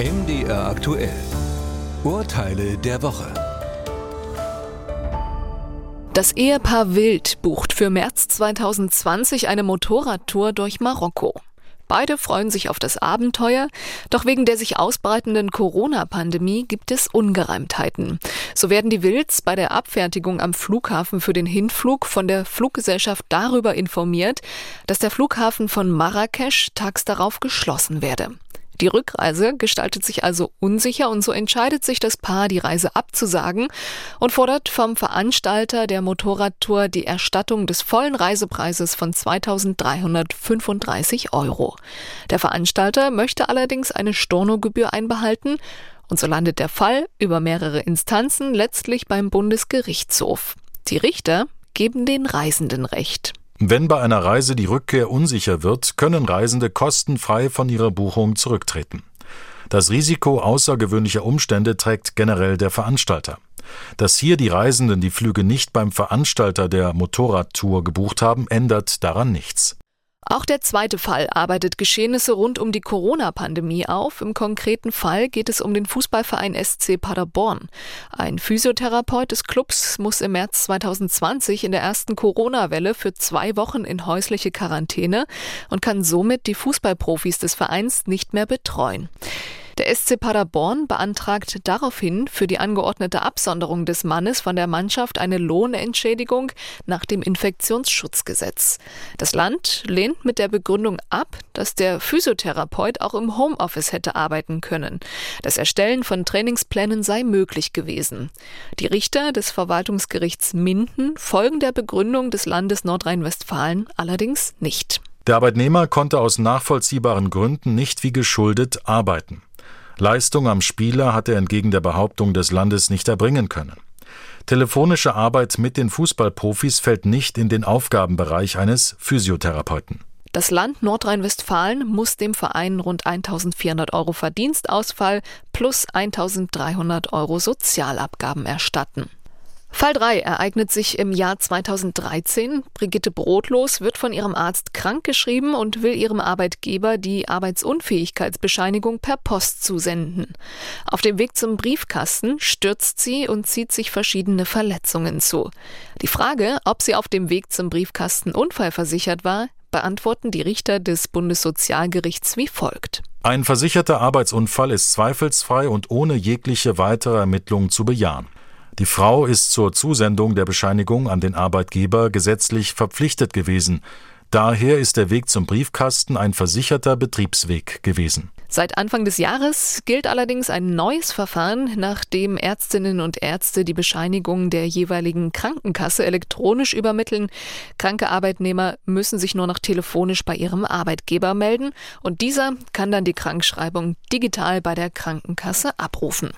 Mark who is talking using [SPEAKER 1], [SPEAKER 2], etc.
[SPEAKER 1] MDR aktuell. Urteile der Woche.
[SPEAKER 2] Das Ehepaar Wild bucht für März 2020 eine Motorradtour durch Marokko. Beide freuen sich auf das Abenteuer, doch wegen der sich ausbreitenden Corona-Pandemie gibt es Ungereimtheiten. So werden die Wilds bei der Abfertigung am Flughafen für den Hinflug von der Fluggesellschaft darüber informiert, dass der Flughafen von Marrakesch tags darauf geschlossen werde. Die Rückreise gestaltet sich also unsicher und so entscheidet sich das Paar, die Reise abzusagen und fordert vom Veranstalter der Motorradtour die Erstattung des vollen Reisepreises von 2335 Euro. Der Veranstalter möchte allerdings eine Stornogebühr einbehalten und so landet der Fall über mehrere Instanzen letztlich beim Bundesgerichtshof. Die Richter geben den Reisenden Recht.
[SPEAKER 3] Wenn bei einer Reise die Rückkehr unsicher wird, können Reisende kostenfrei von ihrer Buchung zurücktreten. Das Risiko außergewöhnlicher Umstände trägt generell der Veranstalter. Dass hier die Reisenden die Flüge nicht beim Veranstalter der Motorradtour gebucht haben, ändert daran nichts.
[SPEAKER 2] Auch der zweite Fall arbeitet Geschehnisse rund um die Corona-Pandemie auf. Im konkreten Fall geht es um den Fußballverein SC Paderborn. Ein Physiotherapeut des Clubs muss im März 2020 in der ersten Corona-Welle für zwei Wochen in häusliche Quarantäne und kann somit die Fußballprofis des Vereins nicht mehr betreuen. Der SC Paderborn beantragt daraufhin für die angeordnete Absonderung des Mannes von der Mannschaft eine Lohnentschädigung nach dem Infektionsschutzgesetz. Das Land lehnt mit der Begründung ab, dass der Physiotherapeut auch im Homeoffice hätte arbeiten können. Das Erstellen von Trainingsplänen sei möglich gewesen. Die Richter des Verwaltungsgerichts Minden folgen der Begründung des Landes Nordrhein-Westfalen allerdings nicht.
[SPEAKER 3] Der Arbeitnehmer konnte aus nachvollziehbaren Gründen nicht wie geschuldet arbeiten. Leistung am Spieler hat er entgegen der Behauptung des Landes nicht erbringen können. Telefonische Arbeit mit den Fußballprofis fällt nicht in den Aufgabenbereich eines Physiotherapeuten.
[SPEAKER 2] Das Land Nordrhein-Westfalen muss dem Verein rund 1400 Euro Verdienstausfall plus 1300 Euro Sozialabgaben erstatten. Fall 3 ereignet sich im Jahr 2013. Brigitte Brotlos wird von ihrem Arzt krankgeschrieben und will ihrem Arbeitgeber die Arbeitsunfähigkeitsbescheinigung per Post zusenden. Auf dem Weg zum Briefkasten stürzt sie und zieht sich verschiedene Verletzungen zu. Die Frage, ob sie auf dem Weg zum Briefkasten unfallversichert war, beantworten die Richter des Bundessozialgerichts wie folgt.
[SPEAKER 3] Ein versicherter Arbeitsunfall ist zweifelsfrei und ohne jegliche weitere Ermittlung zu bejahen. Die Frau ist zur Zusendung der Bescheinigung an den Arbeitgeber gesetzlich verpflichtet gewesen. Daher ist der Weg zum Briefkasten ein versicherter Betriebsweg gewesen.
[SPEAKER 2] Seit Anfang des Jahres gilt allerdings ein neues Verfahren, nach dem Ärztinnen und Ärzte die Bescheinigung der jeweiligen Krankenkasse elektronisch übermitteln. Kranke Arbeitnehmer müssen sich nur noch telefonisch bei ihrem Arbeitgeber melden und dieser kann dann die Krankschreibung digital bei der Krankenkasse abrufen.